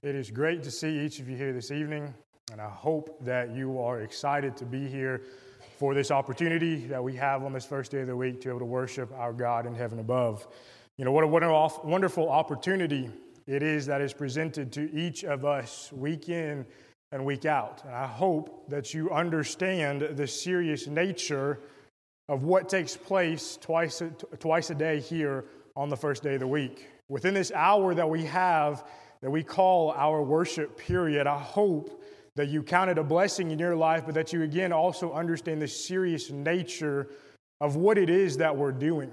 It is great to see each of you here this evening, and I hope that you are excited to be here for this opportunity that we have on this first day of the week to be able to worship our God in heaven above. You know, what a wonderful opportunity it is that is presented to each of us week in and week out. And I hope that you understand the serious nature of what takes place twice, twice a day here on the first day of the week. Within this hour that we have, that we call our worship period, I hope that you count it a blessing in your life, but that you again also understand the serious nature of what it is that we're doing.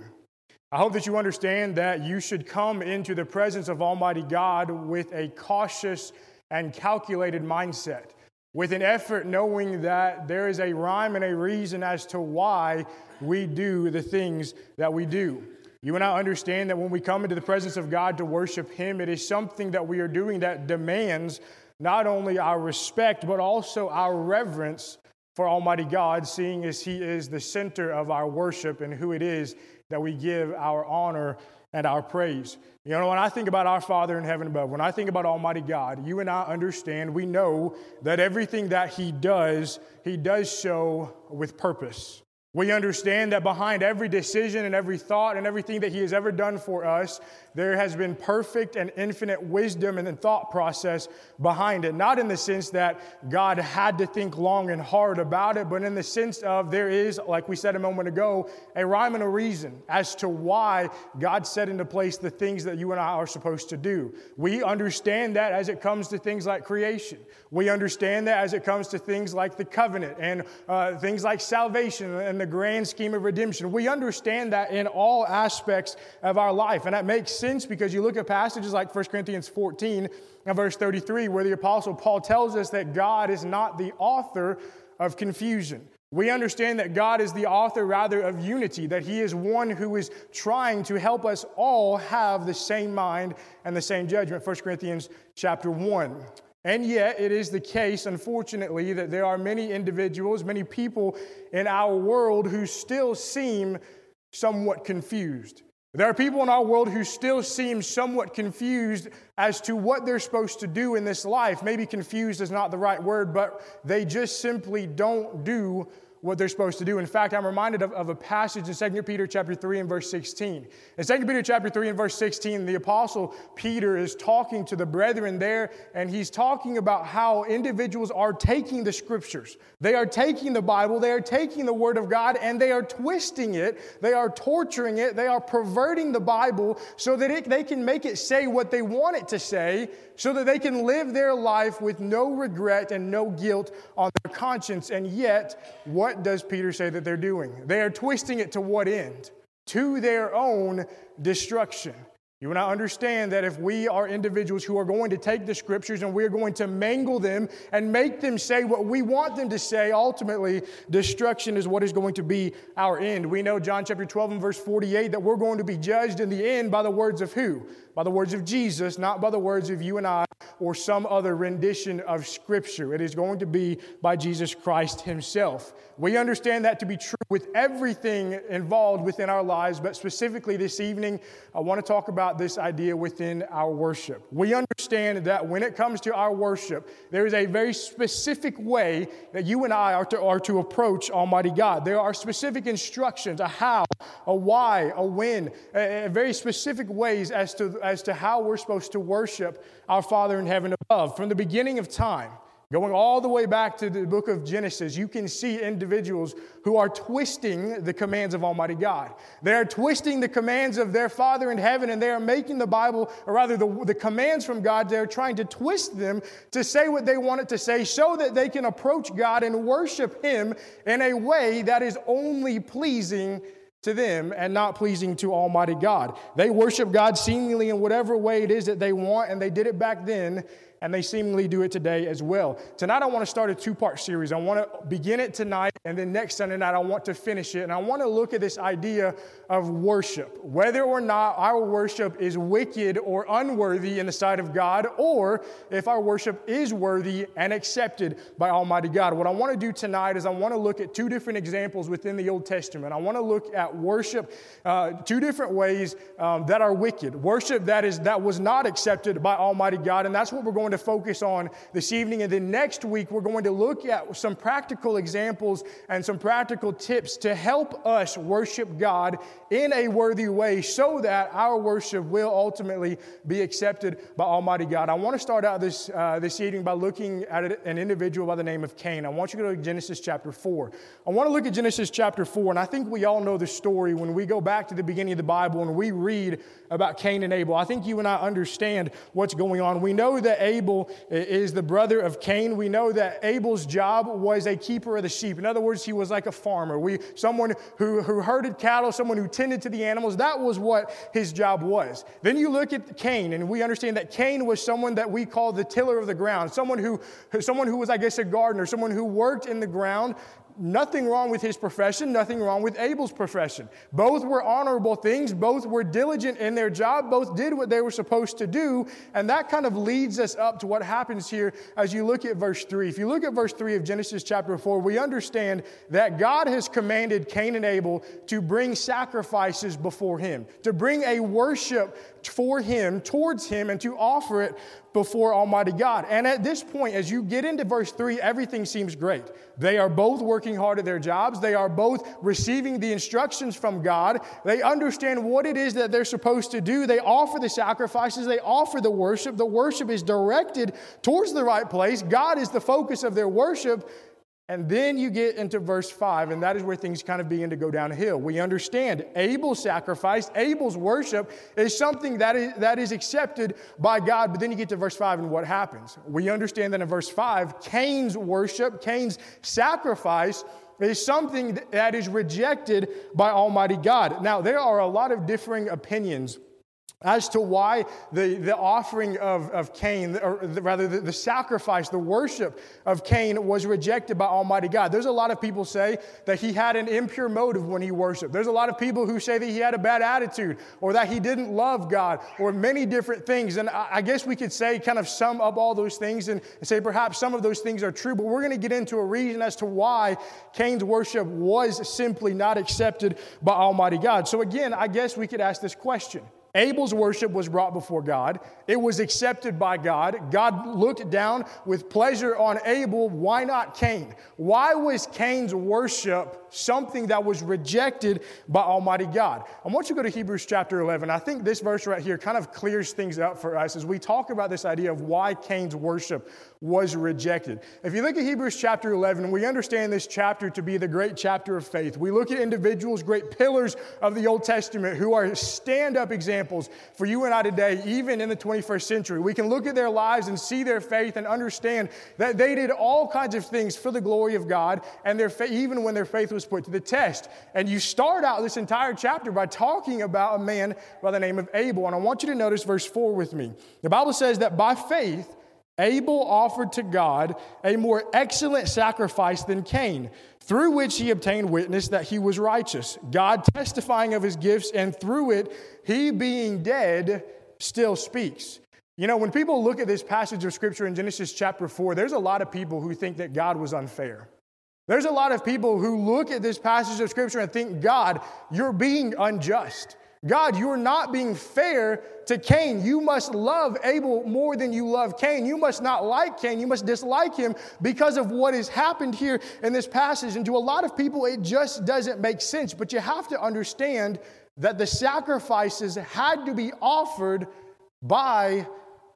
I hope that you understand that you should come into the presence of Almighty God with a cautious and calculated mindset, with an effort knowing that there is a rhyme and a reason as to why we do the things that we do. You and I understand that when we come into the presence of God to worship Him, it is something that we are doing that demands not only our respect, but also our reverence for Almighty God, seeing as He is the center of our worship and who it is that we give our honor and our praise. You know, when I think about our Father in heaven above, when I think about Almighty God, you and I understand, we know that everything that He does, He does so with purpose. We understand that behind every decision and every thought and everything that He has ever done for us, there has been perfect and infinite wisdom and thought process behind it. Not in the sense that God had to think long and hard about it, but in the sense of there is, like we said a moment ago, a rhyme and a reason as to why God set into place the things that you and I are supposed to do. We understand that as it comes to things like creation. We understand that as it comes to things like the covenant and uh, things like salvation and the grand scheme of redemption. We understand that in all aspects of our life. And that makes sense because you look at passages like 1 Corinthians 14 and verse 33, where the Apostle Paul tells us that God is not the author of confusion. We understand that God is the author rather of unity, that He is one who is trying to help us all have the same mind and the same judgment. 1 Corinthians chapter 1. And yet, it is the case, unfortunately, that there are many individuals, many people in our world who still seem somewhat confused. There are people in our world who still seem somewhat confused as to what they're supposed to do in this life. Maybe confused is not the right word, but they just simply don't do what they're supposed to do. In fact, I'm reminded of, of, a passage in 2 Peter chapter 3 and verse 16. In 2 Peter chapter 3 and verse 16, the apostle Peter is talking to the brethren there, and he's talking about how individuals are taking the scriptures. They are taking the Bible, they are taking the word of God, and they are twisting it, they are torturing it, they are perverting the Bible so that it, they can make it say what they want it to say, so that they can live their life with no regret and no guilt on their conscience. And yet, what does Peter say that they're doing? They are twisting it to what end? To their own destruction. You and I understand that if we are individuals who are going to take the scriptures and we're going to mangle them and make them say what we want them to say, ultimately, destruction is what is going to be our end. We know John chapter 12 and verse 48 that we're going to be judged in the end by the words of who? By the words of Jesus, not by the words of you and I or some other rendition of scripture. It is going to be by Jesus Christ himself. We understand that to be true with everything involved within our lives, but specifically this evening, I want to talk about this idea within our worship. We understand that when it comes to our worship, there is a very specific way that you and I are to, are to approach Almighty God. There are specific instructions, a how, a why, a when, a, a very specific ways as to, as to how we're supposed to worship our Father in heaven above. From the beginning of time, Going all the way back to the book of Genesis, you can see individuals who are twisting the commands of Almighty God. They are twisting the commands of their Father in heaven, and they are making the Bible, or rather the, the commands from God, they're trying to twist them to say what they want it to say so that they can approach God and worship Him in a way that is only pleasing to them and not pleasing to Almighty God. They worship God seemingly in whatever way it is that they want, and they did it back then and they seemingly do it today as well. Tonight, I want to start a two part series. I want to begin it tonight, and then next Sunday night, I want to finish it. And I want to look at this idea of worship whether or not our worship is wicked or unworthy in the sight of God, or if our worship is worthy and accepted by Almighty God. What I want to do tonight is I want to look at two different examples within the Old Testament. I want to look at worship uh, two different ways um, that are wicked. Worship that is that was not accepted by Almighty God, and that's what we're going to focus on this evening. And then next week we're going to look at some practical examples and some practical tips to help us worship God in a worthy way, so that our worship will ultimately be accepted by Almighty God. I want to start out this uh, this evening by looking at an individual by the name of Cain. I want you to go to Genesis chapter four. I want to look at Genesis chapter four, and I think we all know the story when we go back to the beginning of the Bible and we read about Cain and Abel. I think you and I understand what's going on. We know that Abel is the brother of Cain. We know that Abel's job was a keeper of the sheep. In other words, he was like a farmer. We, someone who, who herded cattle, someone who tended to the animals. That was what his job was. Then you look at Cain, and we understand that Cain was someone that we call the tiller of the ground, someone who, someone who was, I guess, a gardener, someone who worked in the ground, Nothing wrong with his profession, nothing wrong with Abel's profession. Both were honorable things, both were diligent in their job, both did what they were supposed to do, and that kind of leads us up to what happens here as you look at verse 3. If you look at verse 3 of Genesis chapter 4, we understand that God has commanded Cain and Abel to bring sacrifices before him, to bring a worship for him, towards him, and to offer it before Almighty God. And at this point, as you get into verse 3, everything seems great. They are both working hard at their jobs, they are both receiving the instructions from God, they understand what it is that they're supposed to do. They offer the sacrifices, they offer the worship. The worship is directed towards the right place, God is the focus of their worship. And then you get into verse 5, and that is where things kind of begin to go downhill. We understand Abel's sacrifice, Abel's worship is something that is, that is accepted by God. But then you get to verse 5, and what happens? We understand that in verse 5, Cain's worship, Cain's sacrifice, is something that is rejected by Almighty God. Now, there are a lot of differing opinions as to why the, the offering of, of Cain, or rather the, the, sacrifice, the worship of Cain was rejected by Almighty God. There's a lot of people say that he had an impure motive when he worshiped. There's a lot of people who say that he had a bad attitude or that he didn't love God or many different things. And I, I guess we could say, kind of sum up all those things and, and say perhaps some of those things are true, but we're going to get into a reason as to why Cain's worship was simply not accepted by Almighty God. So again, I guess we could ask this question. Abel's worship was brought before God. It was accepted by God. God looked down with pleasure on Abel. Why not Cain? Why was Cain's worship something that was rejected by Almighty God? I want you to go to Hebrews chapter 11. I think this verse right here kind of clears things up for us as we talk about this idea of why Cain's worship was rejected. If you look at Hebrews chapter 11, we understand this chapter to be the great chapter of faith. We look at individuals, great pillars of the Old Testament, who are stand up examples for you and I today, even in the 21st century. We can look at their lives and see their faith and understand that they did all kinds of things for the glory of God, and their fa- even when their faith was put to the test. And you start out this entire chapter by talking about a man by the name of Abel. And I want you to notice verse 4 with me. The Bible says that by faith, Abel offered to God a more excellent sacrifice than Cain, through which he obtained witness that he was righteous, God testifying of his gifts, and through it, he being dead still speaks. You know, when people look at this passage of scripture in Genesis chapter 4, there's a lot of people who think that God was unfair. There's a lot of people who look at this passage of scripture and think, God, you're being unjust. God, you're not being fair to Cain. You must love Abel more than you love Cain. You must not like Cain. You must dislike him because of what has happened here in this passage. And to a lot of people, it just doesn't make sense. But you have to understand that the sacrifices had to be offered by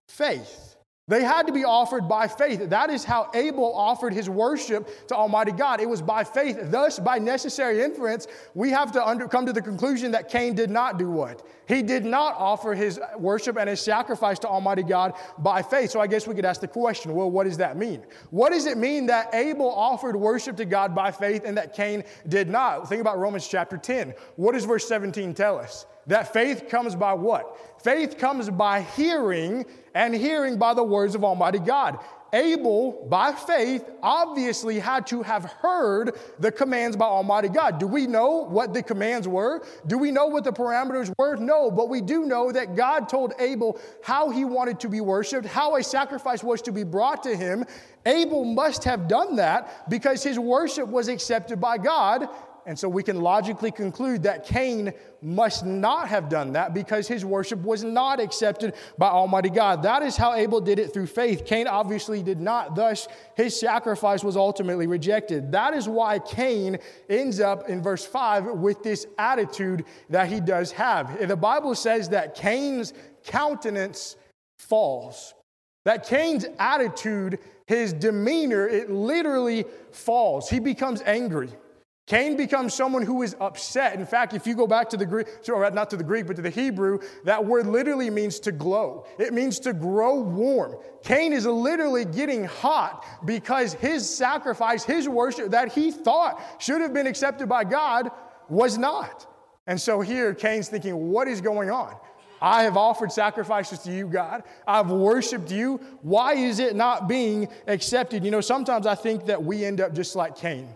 faith. They had to be offered by faith. That is how Abel offered his worship to Almighty God. It was by faith. Thus, by necessary inference, we have to under, come to the conclusion that Cain did not do what? He did not offer his worship and his sacrifice to Almighty God by faith. So I guess we could ask the question well, what does that mean? What does it mean that Abel offered worship to God by faith and that Cain did not? Think about Romans chapter 10. What does verse 17 tell us? That faith comes by what? Faith comes by hearing, and hearing by the words of Almighty God. Abel, by faith, obviously had to have heard the commands by Almighty God. Do we know what the commands were? Do we know what the parameters were? No, but we do know that God told Abel how he wanted to be worshiped, how a sacrifice was to be brought to him. Abel must have done that because his worship was accepted by God And so we can logically conclude that Cain must not have done that because his worship was not accepted by Almighty God. That is how Abel did it through faith. Cain obviously did not. Thus, his sacrifice was ultimately rejected. That is why Cain ends up in verse 5 with this attitude that he does have. The Bible says that Cain's countenance falls. That Cain's attitude, his demeanor, it literally falls. He becomes angry. Cain becomes someone who is upset. In fact, if you go back to the Greek, or not to the Greek, but to the Hebrew, that word literally means to glow. It means to grow warm. Cain is literally getting hot because his sacrifice, his worship that he thought should have been accepted by God was not. And so here, Cain's thinking, what is going on? I have offered sacrifices to you, God. I've worshiped you. Why is it not being accepted? You know, sometimes I think that we end up just like Cain.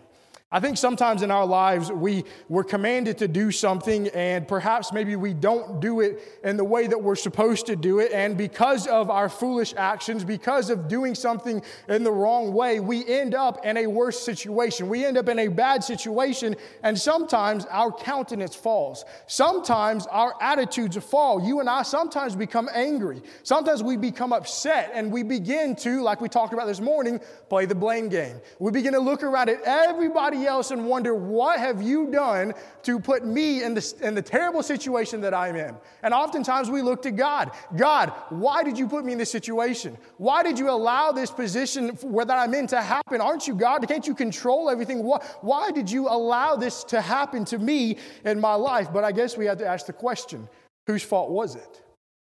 I think sometimes in our lives we we're commanded to do something and perhaps maybe we don't do it in the way that we're supposed to do it. And because of our foolish actions because of doing something in the wrong way we end up in a worse situation. We end up in a bad situation and sometimes our countenance falls. Sometimes our attitudes fall. You and I sometimes become angry. Sometimes we become upset and we begin to like we talked about this morning play the blame game. We begin to look around at everybody else and wonder, what have you done to put me in the, in the terrible situation that I'm in? And oftentimes we look to God. God, why did you put me in this situation? Why did you allow this position where that I'm in to happen? Aren't you God? Can't you control everything? Why, why did you allow this to happen to me in my life? But I guess we have to ask the question, whose fault was it?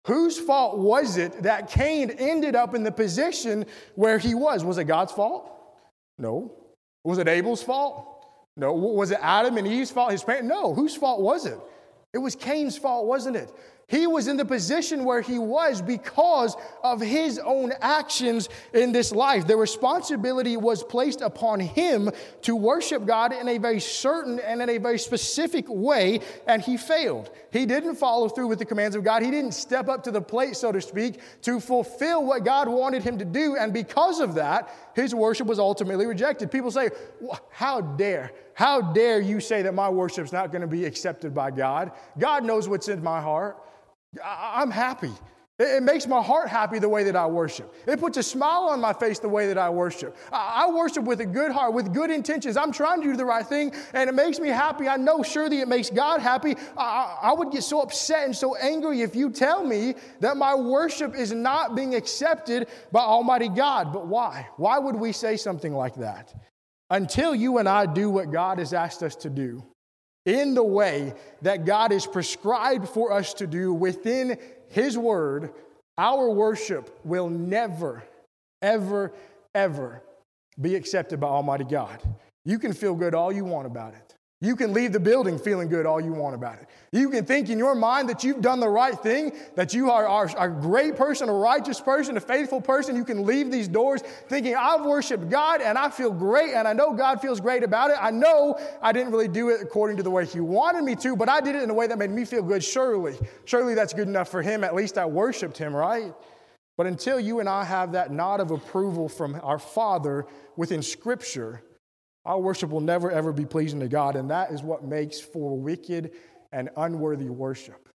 Whose fault was it that Cain ended up in the position where he was? Was it God's fault? No. Was it Abel's fault? No. Was it Adam and Eve's fault? His parents? No. Whose fault was it? It was Cain's fault, wasn't it? He was in the position where he was because of his own actions in this life. The responsibility was placed upon him to worship God in a very certain and in a very specific way, and he failed. He didn't follow through with the commands of God. He didn't step up to the plate, so to speak, to fulfill what God wanted him to do, and because of that, his worship was ultimately rejected. People say, How dare? How dare you say that my worship's not going to be accepted by God? God knows what's in my heart. I'm happy. It makes my heart happy the way that I worship. It puts a smile on my face the way that I worship. I worship with a good heart, with good intentions. I'm trying to do the right thing, and it makes me happy. I know surely it makes God happy. I, would get so upset and so angry if you tell me that my worship is not being accepted by Almighty God. But why? Why would we say something like that? Until you and I do what God has asked us to do in the way that God has prescribed for us to do within His Word, our worship will never, ever, ever be accepted by Almighty God. You can feel good all you want about it. You can leave the building feeling good all you want about it. You can think in your mind that you've done the right thing, that you are, are, are, a great person, a righteous person, a faithful person. You can leave these doors thinking, I've worshiped God and I feel great and I know God feels great about it. I know I didn't really do it according to the way He wanted me to, but I did it in a way that made me feel good. Surely, surely that's good enough for Him. At least I worshiped Him, right? But until you and I have that nod of approval from our Father within Scripture, our worship will never, ever be pleasing to God, and that is what makes for wicked and unworthy worship.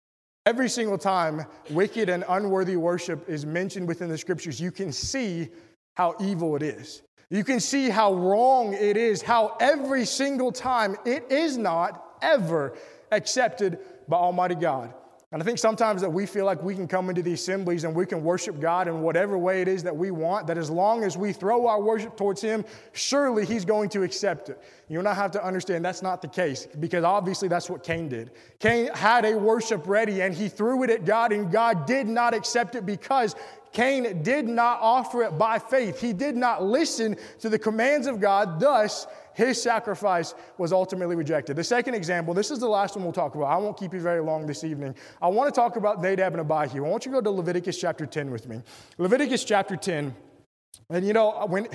Every single time wicked and unworthy worship is mentioned within the scriptures, you can see how evil it is. You can see how wrong it is, how every single time it is not ever accepted by Almighty God. And I think sometimes that we feel like we can come into the assemblies and we can worship God in whatever way it is that we want, that as long as we throw our worship towards Him, surely He's going to accept it. You and I have to understand that's not the case because obviously that's what Cain did. Cain had a worship ready and he threw it at God, and God did not accept it because Cain did not offer it by faith. He did not listen to the commands of God. Thus, his sacrifice was ultimately rejected. The second example, this is the last one we'll talk about. I won't keep you very long this evening. I want to talk about Nadab and Abihu. I want you to go to Leviticus chapter 10 with me. Leviticus chapter 10. And you know, when,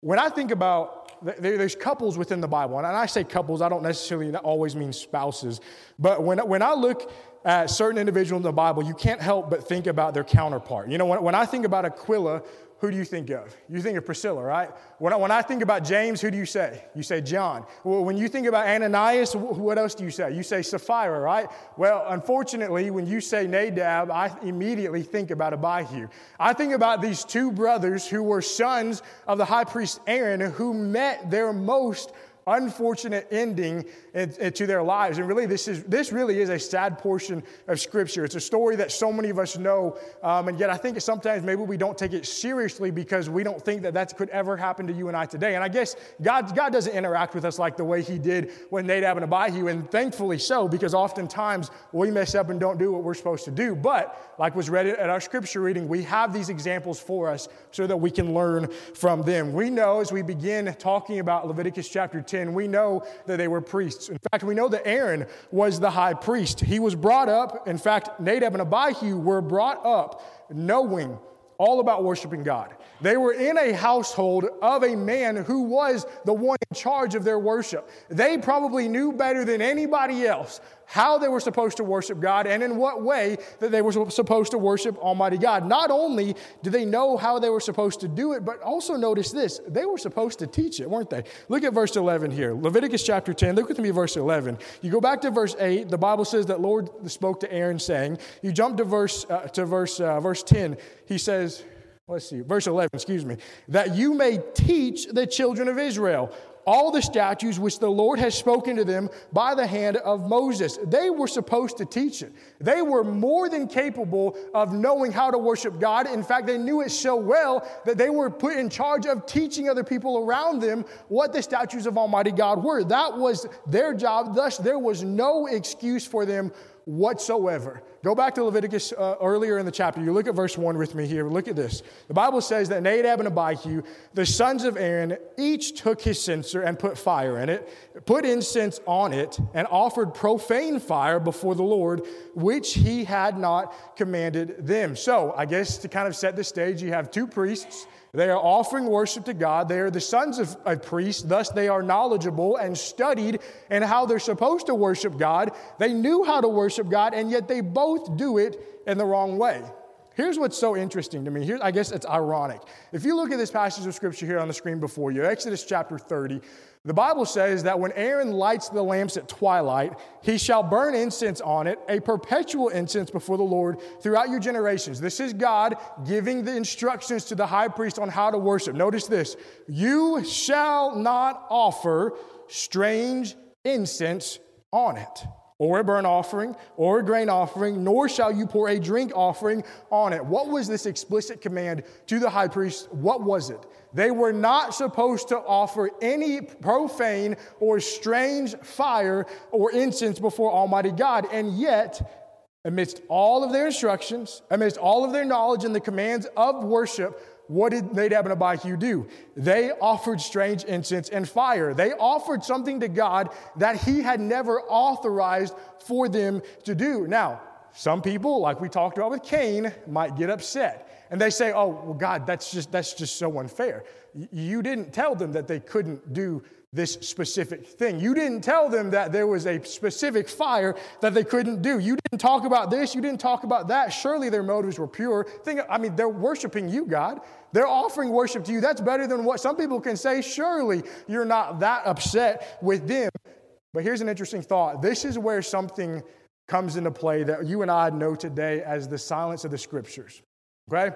when I think about, there's couples within the Bible, and I say couples, I don't necessarily always mean spouses, but when, when I look at certain individuals in the Bible, you can't help but think about their counterpart. You know, when, when I think about Aquila, who do you think of? You think of Priscilla, right? When I, when I think about James, who do you say? You say John. Well, when you think about Ananias, what else do you say? You say Sapphira, right? Well, unfortunately, when you say Nadab, I immediately think about Abihu. I think about these two brothers who were sons of the high priest Aaron who met their most unfortunate ending to their lives. And really, this, is, this really is a sad portion of Scripture. It's a story that so many of us know, um, and yet I think sometimes maybe we don't take it seriously because we don't think that that could ever happen to you and I today. And I guess God, God doesn't interact with us like the way He did with Nadab and Abihu, and thankfully so, because oftentimes we mess up and don't do what we're supposed to do. But like was read at our Scripture reading, we have these examples for us so that we can learn from them. We know as we begin talking about Leviticus chapter 10, we know that they were priests. In fact, we know that Aaron was the high priest. He was brought up, in fact, Nadab and Abihu were brought up knowing all about worshiping God. They were in a household of a man who was the one in charge of their worship. They probably knew better than anybody else how they were supposed to worship God and in what way that they were supposed to worship Almighty God. Not only do they know how they were supposed to do it, but also notice this they were supposed to teach it, weren't they? Look at verse 11 here. Leviticus chapter 10, look with me verse 11. You go back to verse 8, the Bible says that Lord spoke to Aaron saying, you jump to verse, uh, to verse, uh, verse 10, he says, let's see, verse 11, excuse me, that you may teach the children of Israel all the statutes which the Lord has spoken to them by the hand of Moses. They were supposed to teach it. They were more than capable of knowing how to worship God. In fact, they knew it so well that they were put in charge of teaching other people around them what the statutes of Almighty God were. That was their job. Thus, there was no excuse for them whatsoever. Go back to Leviticus uh, earlier in the chapter. You look at verse 1 with me here. Look at this. The Bible says that Nadab and Abihu, the sons of Aaron, each took his censer and put fire in it, put incense on it, and offered profane fire before the Lord, which he had not commanded them. So, I guess to kind of set the stage, you have two priests they are offering worship to God. They are the sons of a priest, thus, they are knowledgeable and studied in how they're supposed to worship God. They knew how to worship God, and yet they both do it in the wrong way. Here's what's so interesting to me. Here, I guess it's ironic. If you look at this passage of scripture here on the screen before you, Exodus chapter 30, the Bible says that when Aaron lights the lamps at twilight, he shall burn incense on it, a perpetual incense before the Lord throughout your generations. This is God giving the instructions to the high priest on how to worship. Notice this you shall not offer strange incense on it or a burnt offering, or a grain offering, nor shall you pour a drink offering on it. What was this explicit command to the high priest? What was it? They were not supposed to offer any profane or strange fire or incense before Almighty God. And yet, amidst all of their instructions, amidst all of their knowledge and the commands of worship, what did Nadab and Abihu do? They offered strange incense and fire. They offered something to God that He had never authorized for them to do. Now, some people, like we talked about with Cain, might get upset. And they say, oh, well, God, that's just, that's just so unfair. You didn't tell them that they couldn't do this specific thing. You didn't tell them that there was a specific fire that they couldn't do. You didn't talk about this. You didn't talk about that. Surely their motives were pure. Think, I mean, they're worshiping you, God. They're offering worship to you. That's better than what some people can say. Surely you're not that upset with them. But here's an interesting thought. This is where something comes into play that you and I know today as the silence of the scriptures. Okay?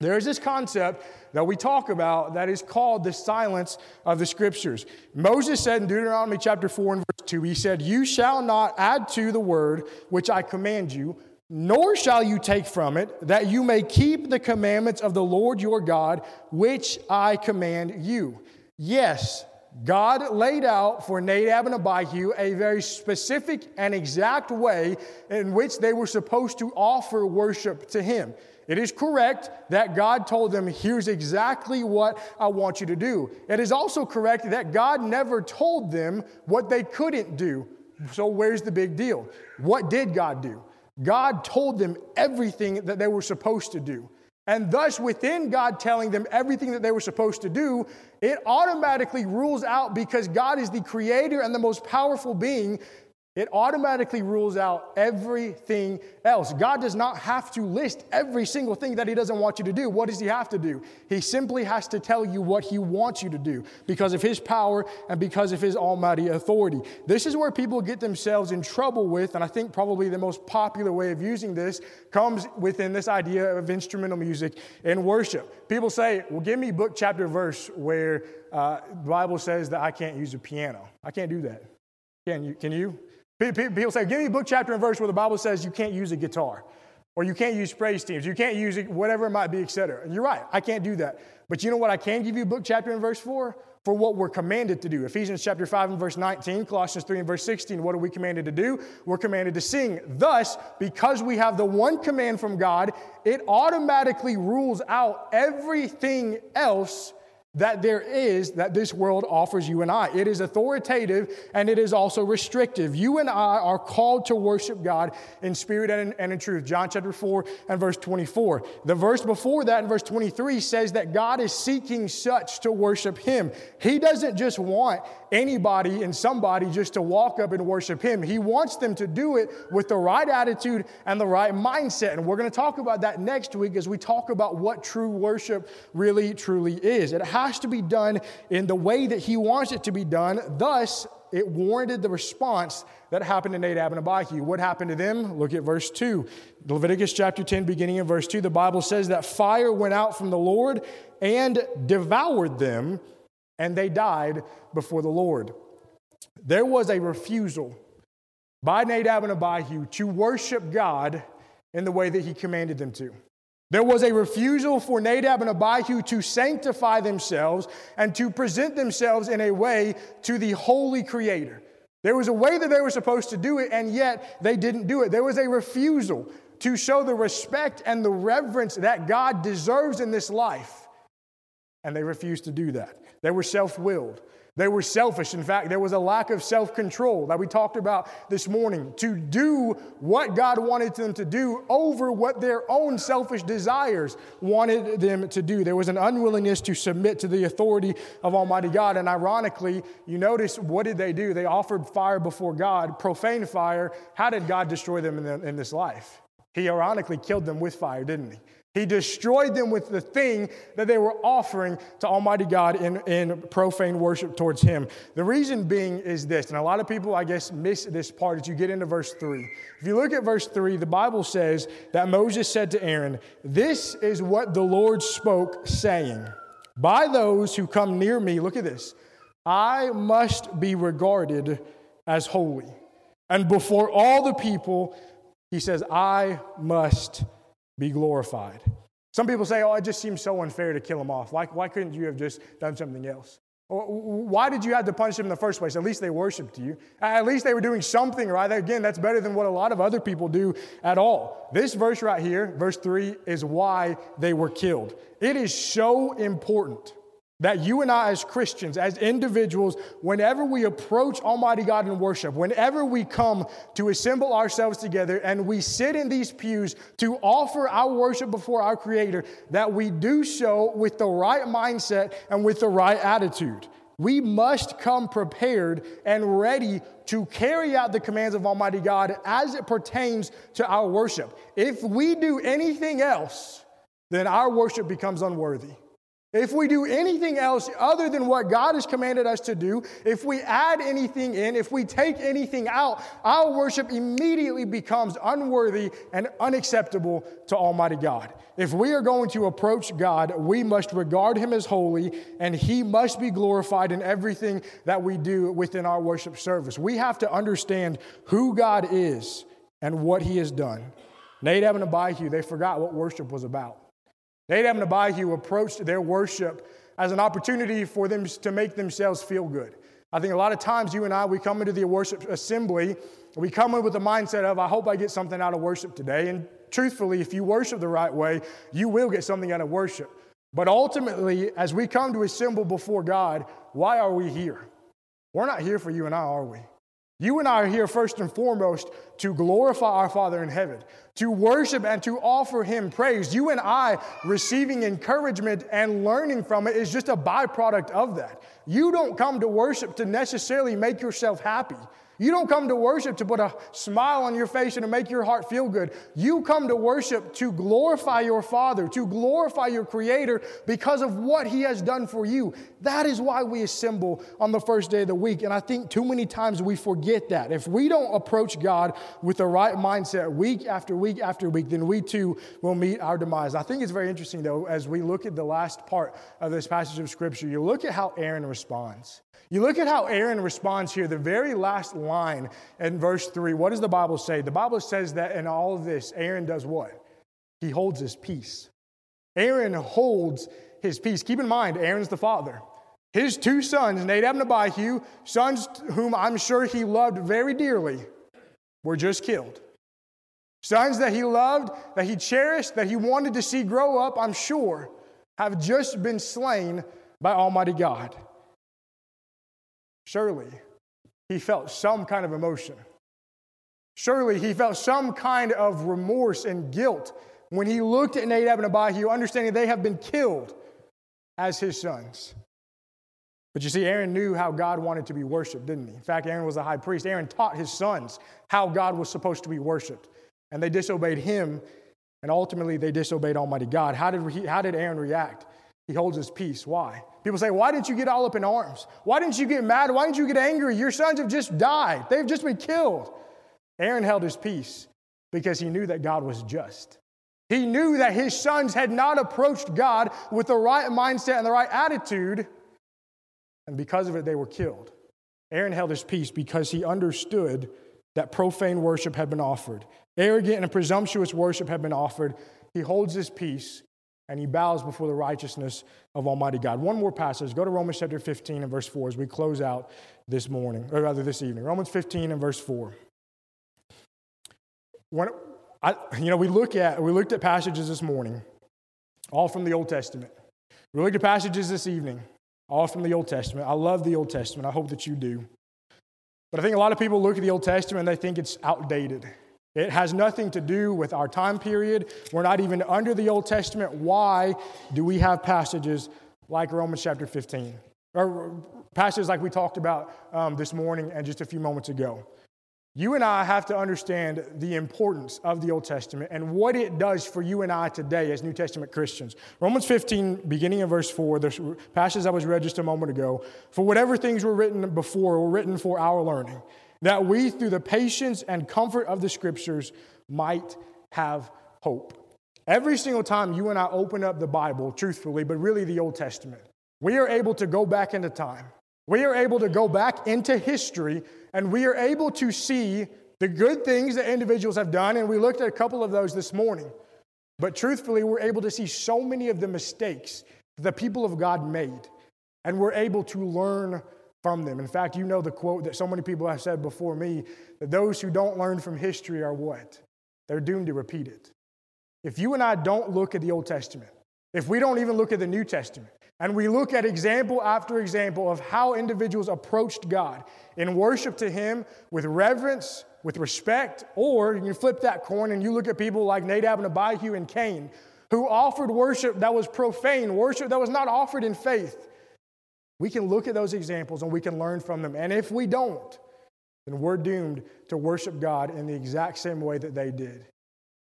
There's this concept that we talk about that is called the silence of the scriptures. Moses said in Deuteronomy chapter 4 and verse 2, he said, You shall not add to the word which I command you, nor shall you take from it, that you may keep the commandments of the Lord your God, which I command you. Yes, God laid out for Nadab and Abihu a very specific and exact way in which they were supposed to offer worship to Him. It is correct that God told them, here's exactly what I want you to do. It is also correct that God never told them what they couldn't do. So, where's the big deal? What did God do? God told them everything that they were supposed to do. And thus, within God telling them everything that they were supposed to do, it automatically rules out because God is the creator and the most powerful being It automatically rules out everything else. God does not have to list every single thing that He doesn't want you to do. What does He have to do? He simply has to tell you what He wants you to do because of His power and because of His almighty authority. This is where people get themselves in trouble with, and I think probably the most popular way of using this comes within this idea of instrumental music and worship. People say, Well, give me book, chapter, verse where uh, the Bible says that I can't use a piano. I can't do that. Can you? Can you? People say, give me a book, chapter, and verse where the Bible says you can't use a guitar or you can't use praise teams, you can't use whatever it might be, etc. And you're right, I can't do that. But you know what I can give you a book, chapter, and verse for? For what we're commanded to do. Ephesians chapter 5 and verse 19, Colossians 3 and verse 16, what are we commanded to do? We're commanded to sing. Thus, because we have the one command from God, it automatically rules out everything else that there is that this world offers you and I. It is authoritative and it is also restrictive. You and I are called to worship God in spirit and in, and in, truth. John chapter 4 and verse 24. The verse before that in verse 23 says that God is seeking such to worship Him. He doesn't just want anybody and somebody just to walk up and worship Him. He wants them to do it with the right attitude and the right mindset. And we're going to talk about that next week as we talk about what true worship really, truly is. It has to be done in the way that He wants it to be done. Thus, it warranted the response that happened to Nadab and Abihu. What happened to them? Look at verse 2. Leviticus chapter 10, beginning in verse 2, the Bible says that fire went out from the Lord and devoured them, and they died before the Lord. There was a refusal by Nadab and Abihu to worship God in the way that he commanded them to. There was a refusal for Nadab and Abihu to sanctify themselves and to present themselves in a way to the holy Creator. There was a way that they were supposed to do it, and yet they didn't do it. There was a refusal to show the respect and the reverence that God deserves in this life, and they refused to do that. They were self willed. They were selfish. In fact, there was a lack of self control that we talked about this morning to do what God wanted them to do over what their own selfish desires wanted them to do. There was an unwillingness to submit to the authority of Almighty God. And ironically, you notice what did they do? They offered fire before God, profane fire. How did God destroy them in, the, in this life? He ironically killed them with fire, didn't he? He destroyed them with the thing that they were offering to Almighty God in, in profane worship towards Him. The reason being is this, and a lot of people, I guess, miss this part as you get into verse 3. If you look at verse 3, the Bible says that Moses said to Aaron, This is what the Lord spoke, saying, By those who come near me, look at this, I must be regarded as holy. And before all the people, he says, I must be glorified. Some people say, oh, it just seems so unfair to kill him off. Why, why couldn't you have just done something else? Why did you have to punish him in the first place? At least they worshiped you. At least they were doing something right. Again, that's better than what a lot of other people do at all. This verse right here, verse 3, is why they were killed. It is so important that you and I, as Christians, as individuals, whenever we approach Almighty God in worship, whenever we come to assemble ourselves together and we sit in these pews to offer our worship before our Creator, that we do so with the right mindset and with the right attitude. We must come prepared and ready to carry out the commands of Almighty God as it pertains to our worship. If we do anything else, then our worship becomes unworthy. If we do anything else other than what God has commanded us to do, if we add anything in, if we take anything out, our worship immediately becomes unworthy and unacceptable to Almighty God. If we are going to approach God, we must regard Him as holy and He must be glorified in everything that we do within our worship service. We have to understand who God is and what He has done. Nadab and Abihu, they forgot what worship was about. Nadab and Abihu approached their worship as an opportunity for them to make themselves feel good. I think a lot of times you and I, we come into the worship assembly, we come in with the mindset of, I hope I get something out of worship today. And truthfully, if you worship the right way, you will get something out of worship. But ultimately, as we come to assemble before God, why are we here? We're not here for you and I, are we? You and I are here first and foremost to glorify our Father in heaven, to worship and to offer Him praise. You and I receiving encouragement and learning from it is just a byproduct of that. You don't come to worship to necessarily make yourself happy. You don't come to worship to put a smile on your face and to make your heart feel good. You come to worship to glorify your Father, to glorify your Creator because of what He has done for you. That is why we assemble on the first day of the week. And I think too many times we forget that. If we don't approach God with the right mindset week after week after week, then we too will meet our demise. I think it's very interesting, though, as we look at the last part of this passage of Scripture, you look at how Aaron responds. You look at how Aaron responds here, the very last line in verse 3. What does the Bible say? The Bible says that in all of this, Aaron does what? He holds his peace. Aaron holds his peace. Keep in mind, Aaron's the father. His two sons, Nadab and Abihu, sons whom I'm sure he loved very dearly, were just killed. Sons that he loved, that he cherished, that he wanted to see grow up, I'm sure, have just been slain by Almighty God. Surely he felt some kind of emotion. Surely he felt some kind of remorse and guilt when he looked at Nadab and Abihu, understanding they have been killed as his sons. But you see, Aaron knew how God wanted to be worshiped, didn't he? In fact, Aaron was a high priest. Aaron taught his sons how God was supposed to be worshiped. And they disobeyed him, and ultimately they disobeyed Almighty God. How did, he, how did Aaron react? He holds his peace. Why? People say, Why didn't you get all up in arms? Why didn't you get mad? Why didn't you get angry? Your sons have just died, they've just been killed. Aaron held his peace because he knew that God was just. He knew that his sons had not approached God with the right mindset and the right attitude, and because of it, they were killed. Aaron held his peace because he understood that profane worship had been offered, arrogant and presumptuous worship had been offered. He holds his peace and he bows before the righteousness of Almighty God. One more passage. Go to Romans chapter 15 and verse 4 as we close out this morning, or rather this evening. Romans 15 and verse 4. When I, you know, we look at we looked at passages this morning, all from the Old Testament. We looked at passages this evening, all from the Old Testament. I love the Old Testament. I hope that you do. But I think a lot of people look at the Old Testament and they think it's outdated. It has nothing to do with our time period. We're not even under the Old Testament. Why do we have passages like Romans chapter 15? Or passages like we talked about um, this morning and just a few moments ago. You and I have to understand the importance of the Old Testament and what it does for you and I today as New Testament Christians. Romans 15, beginning of verse 4, the passage that was read just a moment ago, for whatever things were written before were written for our learning that we, through the patience and comfort of the scriptures, might have hope. Every single time you and I open up the Bible, truthfully, but really the Old Testament, we are able to go back into time. We are able to go back into history and we are able to see the good things that individuals have done. And we looked at a couple of those this morning. But truthfully, we're able to see so many of the mistakes the people of God made. And we're able to learn from them. In fact, you know the quote that so many people have said before me that those who don't learn from history are what? They're doomed to repeat it. If you and I don't look at the Old Testament, if we don't even look at the New Testament, and we look at example after example of how individuals approached God in worship to Him with reverence, with respect, or you flip that coin and you look at people like Nadab and Abihu and Cain, who offered worship that was profane, worship that was not offered in faith. We can look at those examples and we can learn from them. And if we don't, then we're doomed to worship God in the exact same way that they did.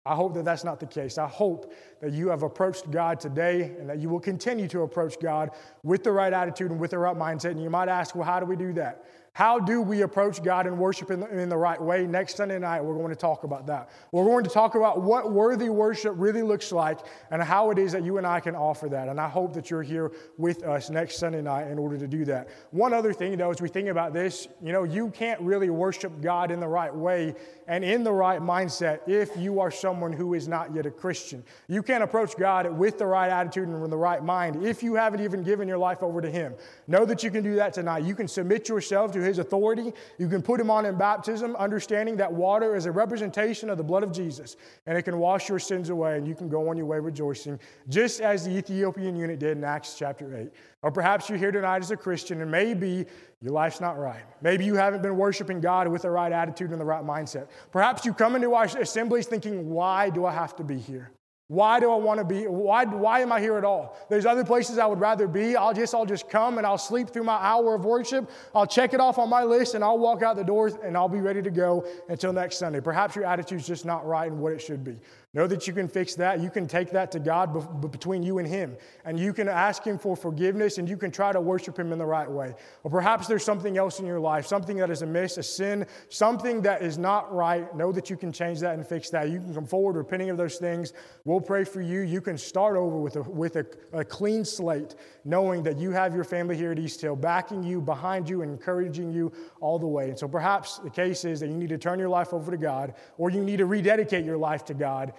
I hope that that's not the case. I hope that you have approached God today and that you will continue to approach God with the right attitude and with the right mindset. And you might ask, well, how do we do that? How do we approach God and worship in the, in the, right way? Next Sunday night, we're going to talk about that. We're going to talk about what worthy worship really looks like and how it is that you and I can offer that. And I hope that you're here with us next Sunday night in order to do that. One other thing, though, as we think about this, you know, you can't really worship God in the right way and in the right mindset if you are someone who is not yet a Christian. You can't approach God with the right attitude and with the right mind if you haven't even given your life over to Him. Know that you can do that tonight. You can submit yourself to authority. You can put him on in baptism, understanding that water is a representation of the blood of Jesus, and it can wash your sins away, and you can go on your way rejoicing, just as the Ethiopian eunuch did in Acts chapter 8. Or perhaps you're here tonight as a Christian, and maybe your life's not right. Maybe you haven't been worshiping God with the right attitude and the right mindset. Perhaps you come into our assemblies thinking, why do I have to be here? Why do I want to be? Why, why am I here at all? There's other places I would rather be. I'll just, I'll just come and I'll sleep through my hour of worship. I'll check it off on my list and I'll walk out the doors and I'll be ready to go until next Sunday. Perhaps your attitude's just not right and what it should be. Know that you can fix that. You can take that to God between you and Him. And you can ask Him for forgiveness and you can try to worship Him in the right way. Or perhaps there's something else in your life, something that is amiss, a sin, something that is not right. Know that you can change that and fix that. You can come forward repenting of those things. We'll pray for you. You can start over with a, with a, a clean slate, knowing that you have your family here at East Hill backing you, behind you, and encouraging you all the way. And so perhaps the case is that you need to turn your life over to God or you need to rededicate your life to God